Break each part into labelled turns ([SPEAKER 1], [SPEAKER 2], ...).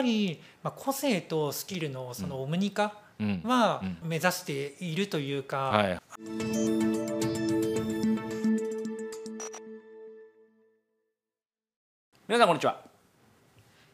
[SPEAKER 1] ぱり、まあ、個性とスキルのそのオムニ化は目指しているというか。はい。
[SPEAKER 2] 皆さんこんにちは。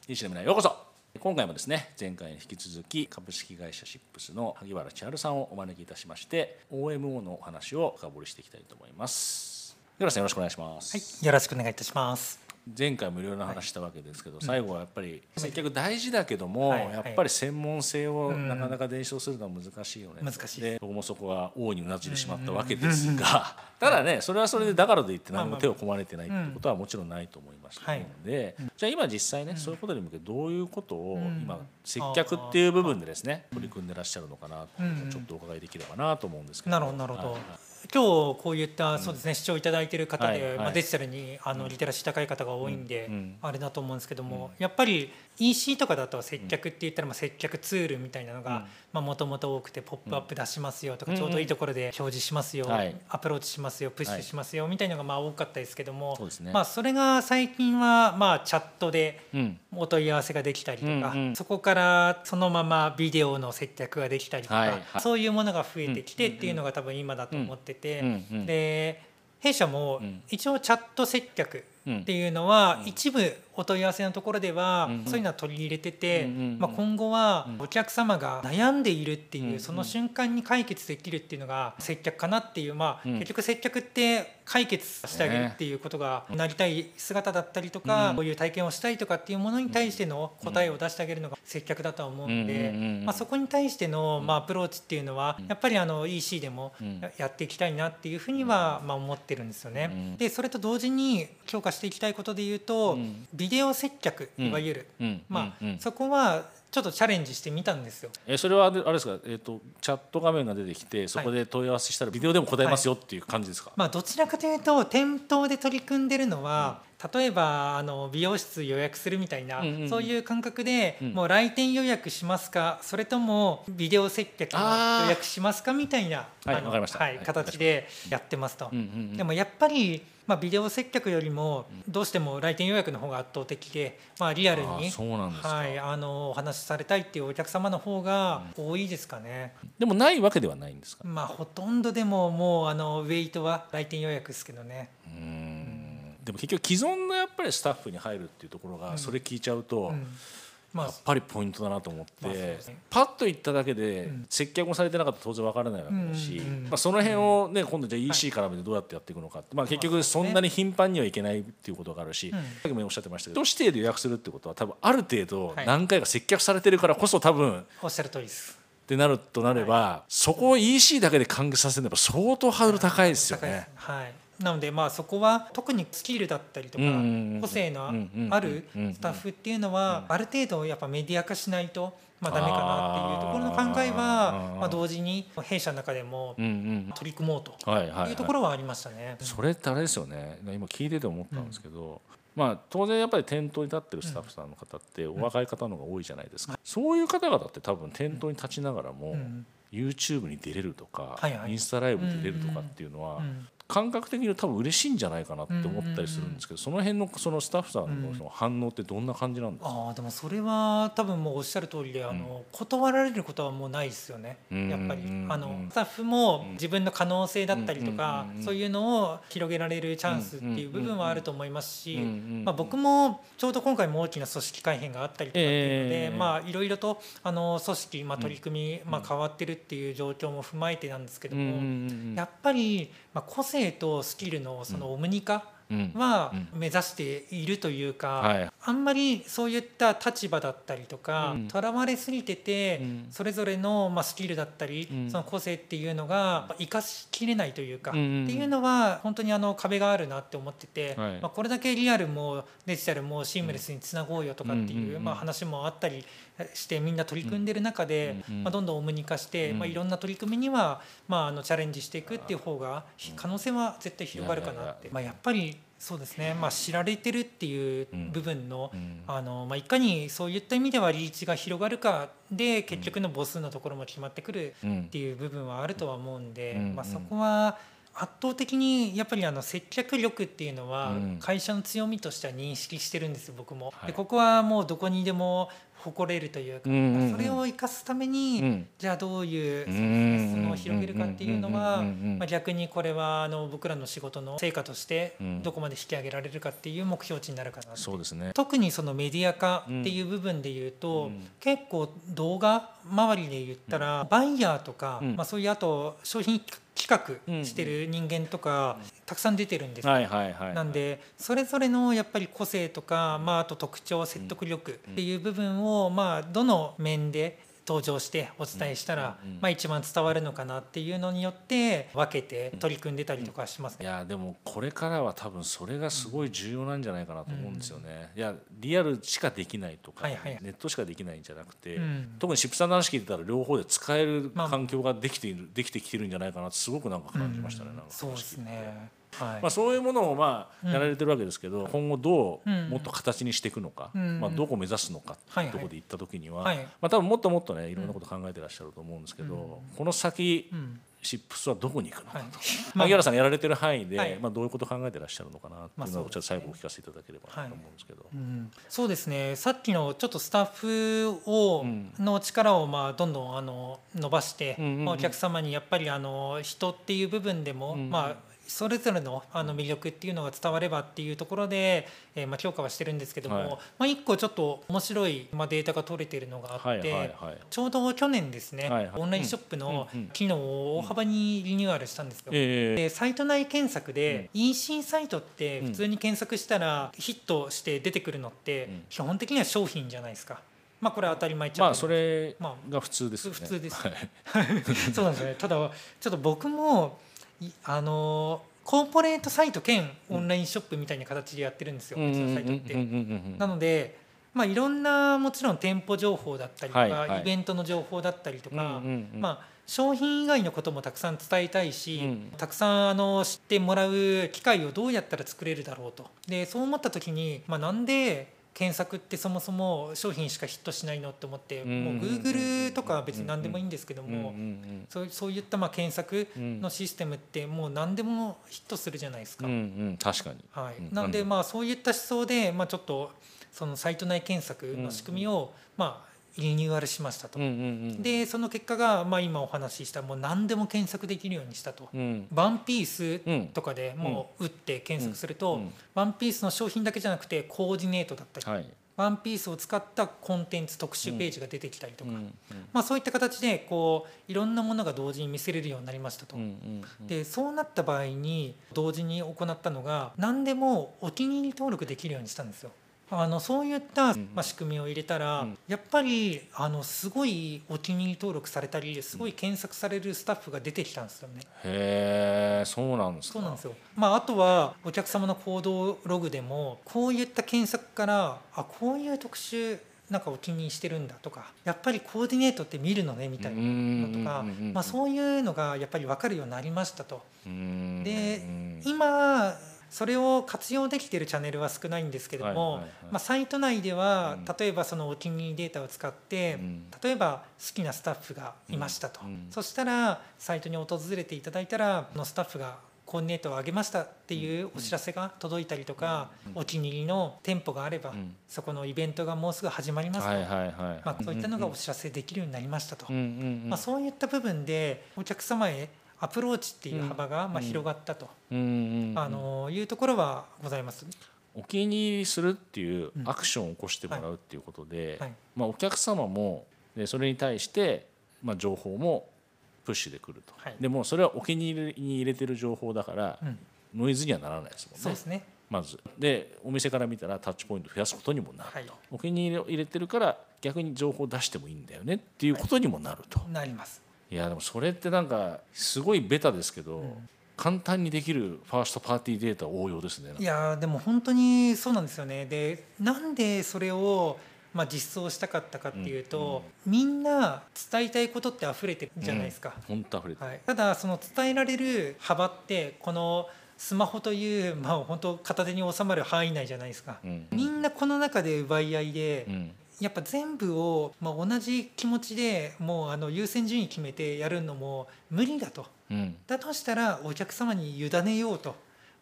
[SPEAKER 2] 西野村ようこそ。今回もですね前回に引き続き株式会社シップスの萩原千春さんをお招きいたしまして OMO のお話を深掘りしていきたいと思います。よろしくお願いします。
[SPEAKER 1] はい。よろしくお願いいたします
[SPEAKER 2] 前回もいろいろな話したわけですけど、はい、最後はやっぱり接客大事だけども、はい、やっぱり専門性をなかなか伝承するのは難しいよね、
[SPEAKER 1] 難しい。
[SPEAKER 2] で僕もそこは大いにうなずいてしまったわけですが、ただねそれはそれでだからといって何も手を込まれてないってことはもちろんないと思いましたので、じゃあ今実際ねそういうことに向けてどういうことを今接客っていう部分でですね取り組んでらっしゃるのかなとちょっとお伺いできればなと思うんですけど。
[SPEAKER 1] なるほどなるほど、今日こういったそうですね視聴いただいている方で、まあ、デジタルにあのリテラシー高い方が多いんで、あれだと思うんですけども、やっぱり EC とかだと接客って言ったらまあ接客ツールみたいなのがもともと多くて「ポップアップ出しますよ」とかちょうどいいところで表示しますよ、アプローチしますよプッシュしますよみたいなのがまあ多かったですけどもまあそれが最近はまあチャットでお問い合わせができたりとかそこからそのままビデオの接客ができたりとかそういうものが増えてきてっていうのが多分今だと思っててで弊社も一応チャット接客っていうのは一部お問い合わせのところではそういうのは取り入れてて、まあ、今後はお客様が悩んでいるっていうその瞬間に解決できるっていうのが接客かなっていう、まあ、結局接客って解決してあげるっていうことがなりたい姿だったりとかこういう体験をしたいとかっていうものに対しての答えを出してあげるのが接客だとは思うんで、まあ、そこに対してのまあアプローチっていうのはやっぱりあの EC でもやっていきたいなっていうふうにはまあ思ってるんですよね。でそれと同時に強化していきたいことで言うと、ビデオ接客いわゆる、まあ、そこはちょっとチャレンジしてみたんですよ。
[SPEAKER 2] えそれはあれですか、えーと、チャット画面が出てきてそこで問い合わせしたらビデオでも答えますよっていう感じですか、はい、
[SPEAKER 1] まあ、どちらかというと店頭で取り組んでるのは、うん、例えばあの美容室予約するみたいな、うんうん、そういう感覚で、うん、もう来店予約しますかそれともビデオ接客の予約しますかみたいな、
[SPEAKER 2] はい、はい、
[SPEAKER 1] 形でやってますと。でもやっぱりまあ、ビデオ接客よりもどうしても来店予約の方が圧倒的で、まあ、リアルにはい、あのお話しされたいっていうお客様の方が多いですかね、
[SPEAKER 2] でもないわけではないんですか、
[SPEAKER 1] まあ、ほとんどでももうあのウェイトは来店予約ですけどね。
[SPEAKER 2] うんでも結局既存のやっぱりスタッフに入るっていうところがそれ聞いちゃうと、まあ、やっぱりポイントだなと思って、パッと言っただけで接客もされてなかったら当然わからないわけだし、まあ、その辺を、ね、今度じゃあ EC からでどうやってやっていくのかって、まあ、結局そんなに頻繁にはいけないっていうことがあるし、さっきもおっしゃってましたけど指定で予約するってことは多分ある程度何回か接客されてるからこそ多分、
[SPEAKER 1] おっしゃる通りです。
[SPEAKER 2] ってなるとなれば、そこを EC だけで完結させるのは相当ハードル高いですよね。
[SPEAKER 1] はいなのでまあそこは特にスキルだったりとか個性のあるスタッフっていうのはある程度やっぱメディア化しないとまあダメかなっていうところの考えはまあ同時に弊社の中でも取り組もうというところはありましたね。
[SPEAKER 2] それってあれですよね。今聞いてて思ったんですけど、まあ、当然やっぱり店頭に立ってるスタッフさんの方ってお若い方の方が多いじゃないですか、そういう方々って多分店頭に立ちながらも YouTube に出れるとか、インスタライブに出れるとかっていうのは感覚的に多分嬉しいんじゃないかなって思ったりするんですけど、その辺のそのスタッフさんのその反応ってどんな感じなんですか、
[SPEAKER 1] あでもそれは多分もうおっしゃる通りであの、断られることはもうないですよね。やっぱり。あのスタッフも自分の可能性だったりとか、そういうのを広げられるチャンスっていう部分はあると思いますし、まあ、僕もちょうど今回も大きな組織改変があったりとかっていうので、まあいろいろとあの組織、まあ、取り組み、まあ、変わってるっていう状況も踏まえてなんですけども、やっぱり、まあ、個性とスキルのそのオムニ化、は目指しているというか、はい、あんまりそういった立場だったりとかとら、われすぎてて、それぞれの、まあ、スキルだったり、その個性っていうのが生かしきれないというか、っていうのは本当にあの壁があるなって思ってて、はい、まあ、これだけリアルもデジタルもシームレスにつなごうよとかっていう、まあ、話もあったりしてみんな取り組んでる中で、まあ、どんどんオムニ化して、まあ、いろんな取り組みには、まあ、あのチャレンジしていくっていう方が可能性は絶対広がるかなって。まあ、やっぱりそうですね、まあ、知られてるっていう部分の,、あのまあ、いかにそういった意味ではリーチが広がるかで結局の母数のところも決まってくるっていう部分はあるとは思うんで、まあ、そこは圧倒的にやっぱりあの接客力っていうのは会社の強みとしては認識してるんです僕も。でここはもうどこにでも誇れるというか、それを生かすために、じゃあどういうそのを広げるかっていうのは、まあ、逆にこれはあの僕らの仕事の成果としてどこまで引き上げられるかっていう目標値になるかな
[SPEAKER 2] そうですね。
[SPEAKER 1] 特にそのメディア化っていう部分で言うと、結構動画周りで言ったら、バイヤーとか、まあ、そういうあと商品企画してる人間とか、たくさん出てるんです、なんでそれぞれのやっぱり個性とか、まあ、あと特徴説得力っていう部分を、まあ、どの面で登場してお伝えしたら、まあ、一番伝わるのかなっていうのによって分けて取り組んでたりとかします、
[SPEAKER 2] いやでもこれからは多分それがすごい重要なんじゃないかなと思うんですよね。いやリアルしかできないとか、はいはい、ネットしかできないんじゃなくて、うん、特にシップさんの話聞いてたら両方で使える環境ができている、できてきてるんじゃないかなってすごくなんか感じましたね。
[SPEAKER 1] そうですね
[SPEAKER 2] はい、まあ、そういうものをまあやられてるわけですけど、うん、今後どうもっと形にしていくのか、うん、まあ、どこを目指すのかっていうところで行った時には、はいはい、まあ、多分もっともっとねいろんなこと考えてらっしゃると思うんですけど、この先、シップスはどこに行くのかと、はい。まあ、萩原さんがやられてる範囲で、はい、まあ、どういうことを考えてらっしゃるのかなっていうのをちょっと最後お聞かせいただければと思うんですけど、はい。うん、
[SPEAKER 1] そうですね。さっきのちょっとスタッフを、の力をまあどんどんあの伸ばして、うんうんうん、まあ、お客様にやっぱりあの人っていう部分でも、うんうん、まあそれぞれのあの魅力っていうのが伝わればっていうところで、えー、まあ強化はしてるんですけども、はい、まあ、一個ちょっと面白い、まあ、データが取れているのがあって、はいはいはい、ちょうど去年ですね、はいはい、オンラインショップの機能を大幅にリニューアルしたんですよ。うんでサイト内検索で、うん、EC サイトって普通に検索したらヒットして出てくるのって、基本的には商品じゃないですか。まあこれは当たり前っちゃ
[SPEAKER 2] まあそれが普通ですね。
[SPEAKER 1] 普通です。そうなんですね。ただちょっと僕もあのコーポレートサイト兼オンラインショップみたいな形でやってるんですよ、うちのサイトって。なので、まあ、いろんなもちろん店舗情報だったりとか、はい。はい、イベントの情報だったりとか、まあ、商品以外のこともたくさん伝えたいし、うん、たくさんあの知ってもらう機会をどうやったら作れるだろうと。でそう思った時に、まあ、なんで検索ってそもそも商品しかヒットしないのって思って、もう Google とかは別に何でもいいんですけども、そうそういったまあ検索のシステムってもう何でもヒットするじゃないですか。
[SPEAKER 2] 確かに、
[SPEAKER 1] はい、なのでまあそういった思想で、まあ、ちょっとそのサイト内検索の仕組みを、まあリニューアルしましたと、うんうんうん、でその結果が、まあ、今お話ししたもう何でも検索できるようにしたと、うん、ワンピースとかでもう打って検索すると、うん。うん、ワンピースの商品だけじゃなくてコーディネートだったり、はい、ワンピースを使ったコンテンツ特集ページが出てきたりとか、まあ、そういった形でこういろんなものが同時に見せれるようになりましたと。でそうなった場合に同時に行ったのが何でもお気に入り登録できるようにしたんですよ。あのそういった、まあ、仕組みを入れたら、うん、やっぱりあのすごいお気に入り登録されたりすごい検索されるスタッフが出てきたんですよね。
[SPEAKER 2] へえそうなんです
[SPEAKER 1] そうなんですよ、まあ、あとはお客様の行動ログでもこういった検索からあこういう特集なんかお気に入りしてるんだとかやっぱりコーディネートって見るのねみたいなのとか、まあ、そういうのがやっぱり分かるようになりましたと。で今それを活用できているチャンネルは少ないんですけども、まあ、サイト内では例えばそのお気に入りデータを使って、例えば好きなスタッフがいましたと、そしたらサイトに訪れていただいたらそのスタッフがコーディネートを上げましたっていうお知らせが届いたりとか、お気に入りの店舗があれば、そこのイベントがもうすぐ始まりますと、まあ、そういったのがお知らせできるようになりましたと、まあ、そういった部分でお客様へアプローチっていう幅がまあ広がったと、あのいうところはございます。
[SPEAKER 2] お気に入りするっていうアクションを起こしてもらうっていうことで、まあ、お客様もでそれに対して、まあ、情報もプッシュでくると、はい、でもそれはお気に入りに入れてる情報だから、うん、ノイズにはならないですもんね。
[SPEAKER 1] そうですね。
[SPEAKER 2] まず。でお店から見たらタッチポイント増やすことにもなると、はい、お気に入りを入れてるから逆に情報を出してもいいんだよねっていうことにもなると。
[SPEAKER 1] なります
[SPEAKER 2] いやでもそれってなんかすごいベタですけど、うん、簡単にできるファーストパーティーデータ応用ですね。
[SPEAKER 1] いやでも本当にそうなんですよね。でなんでそれをまあ、実装したかったかっていうと、うんうん、みんな伝えたいことって溢れてるじゃないですか。
[SPEAKER 2] うん、本当溢れて
[SPEAKER 1] はい、ただその伝えられる幅ってこのスマホという、まあ、本当片手に収まる範囲内じゃないですか、うん、みんなこの中で奪い合いで、やっぱ全部を、まあ、同じ気持ちでもうあの優先順位決めてやるのも無理だと、うん、だとしたらお客様に委ねようと、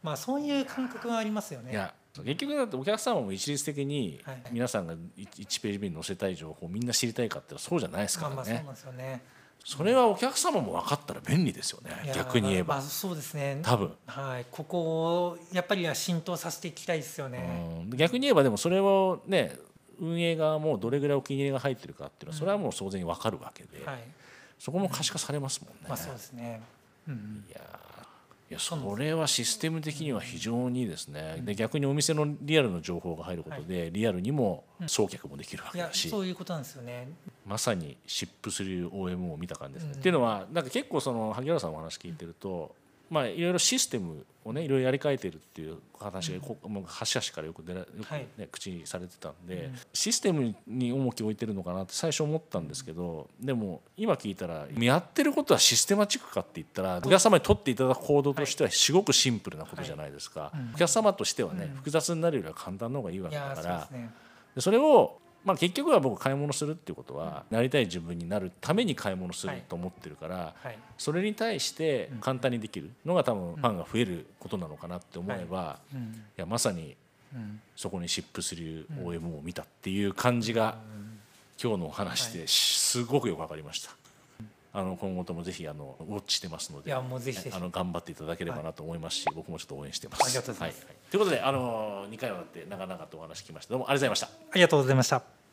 [SPEAKER 1] まあ、そういう感覚はありますよね。
[SPEAKER 2] いや結局だってお客様も一律的に皆さんが1ページ目に載せたい情報をみんな知りたいかってそうじゃないですからね。まあ、そうなんですよね。それはお客様も分かったら便利ですよね。逆に言えば、まあ、
[SPEAKER 1] そうですね。
[SPEAKER 2] 多分。
[SPEAKER 1] はい。ここをやっぱりは浸透させていきたいですよね。
[SPEAKER 2] 逆に言えばでもそれをね運営側もどれぐらいお気に入りが入ってるかっていうのはそれはもう当然分かるわけで、うんはい、そこも可視化されますもんね、
[SPEAKER 1] まあ、そうですね、
[SPEAKER 2] うん、いやいやそれはシステム的には非常にですね、で逆にお店のリアルの情報が入ることで、リアルにも送客もできるわけだし、
[SPEAKER 1] そういうことなんですよね。
[SPEAKER 2] まさにシップする OM を見た感じですね。っていうのはなんか結構その萩原さんのお話聞いてるとまあ、いろいろシステムをねいろいろやり替えてるっていう話が、うん、もう端々からよく出らよくね、はい、口にされてたんで、うん、システムに重きを置いてるのかなって最初思ったんですけどでも今聞いたらやってることはシステマチックかって言ったらお客様に取っていただく行動としてはすごくシンプルなことじゃないですか、はい。お客様としてはね、複雑になるよりは簡単な方がいいわけだから。それをまあ、結局は僕買い物するっていうことはなりたい自分になるために買い物すると思ってるから、それに対して簡単にできるのが多分ファンが増えることなのかなって思えば、いやまさにそこにシップする OM を見たっていう感じが今日のお話ですごくよく分かりました。あの今後ともぜひあのウォッチしてますので、いやもうぜひあの頑張っていただければなと思いますし、はい、僕もちょっと応援してます。ありがとうございます。はい、ということであの2回終わって長々とお話聞きました。どうもありがとうございました。
[SPEAKER 1] ありがとうございました。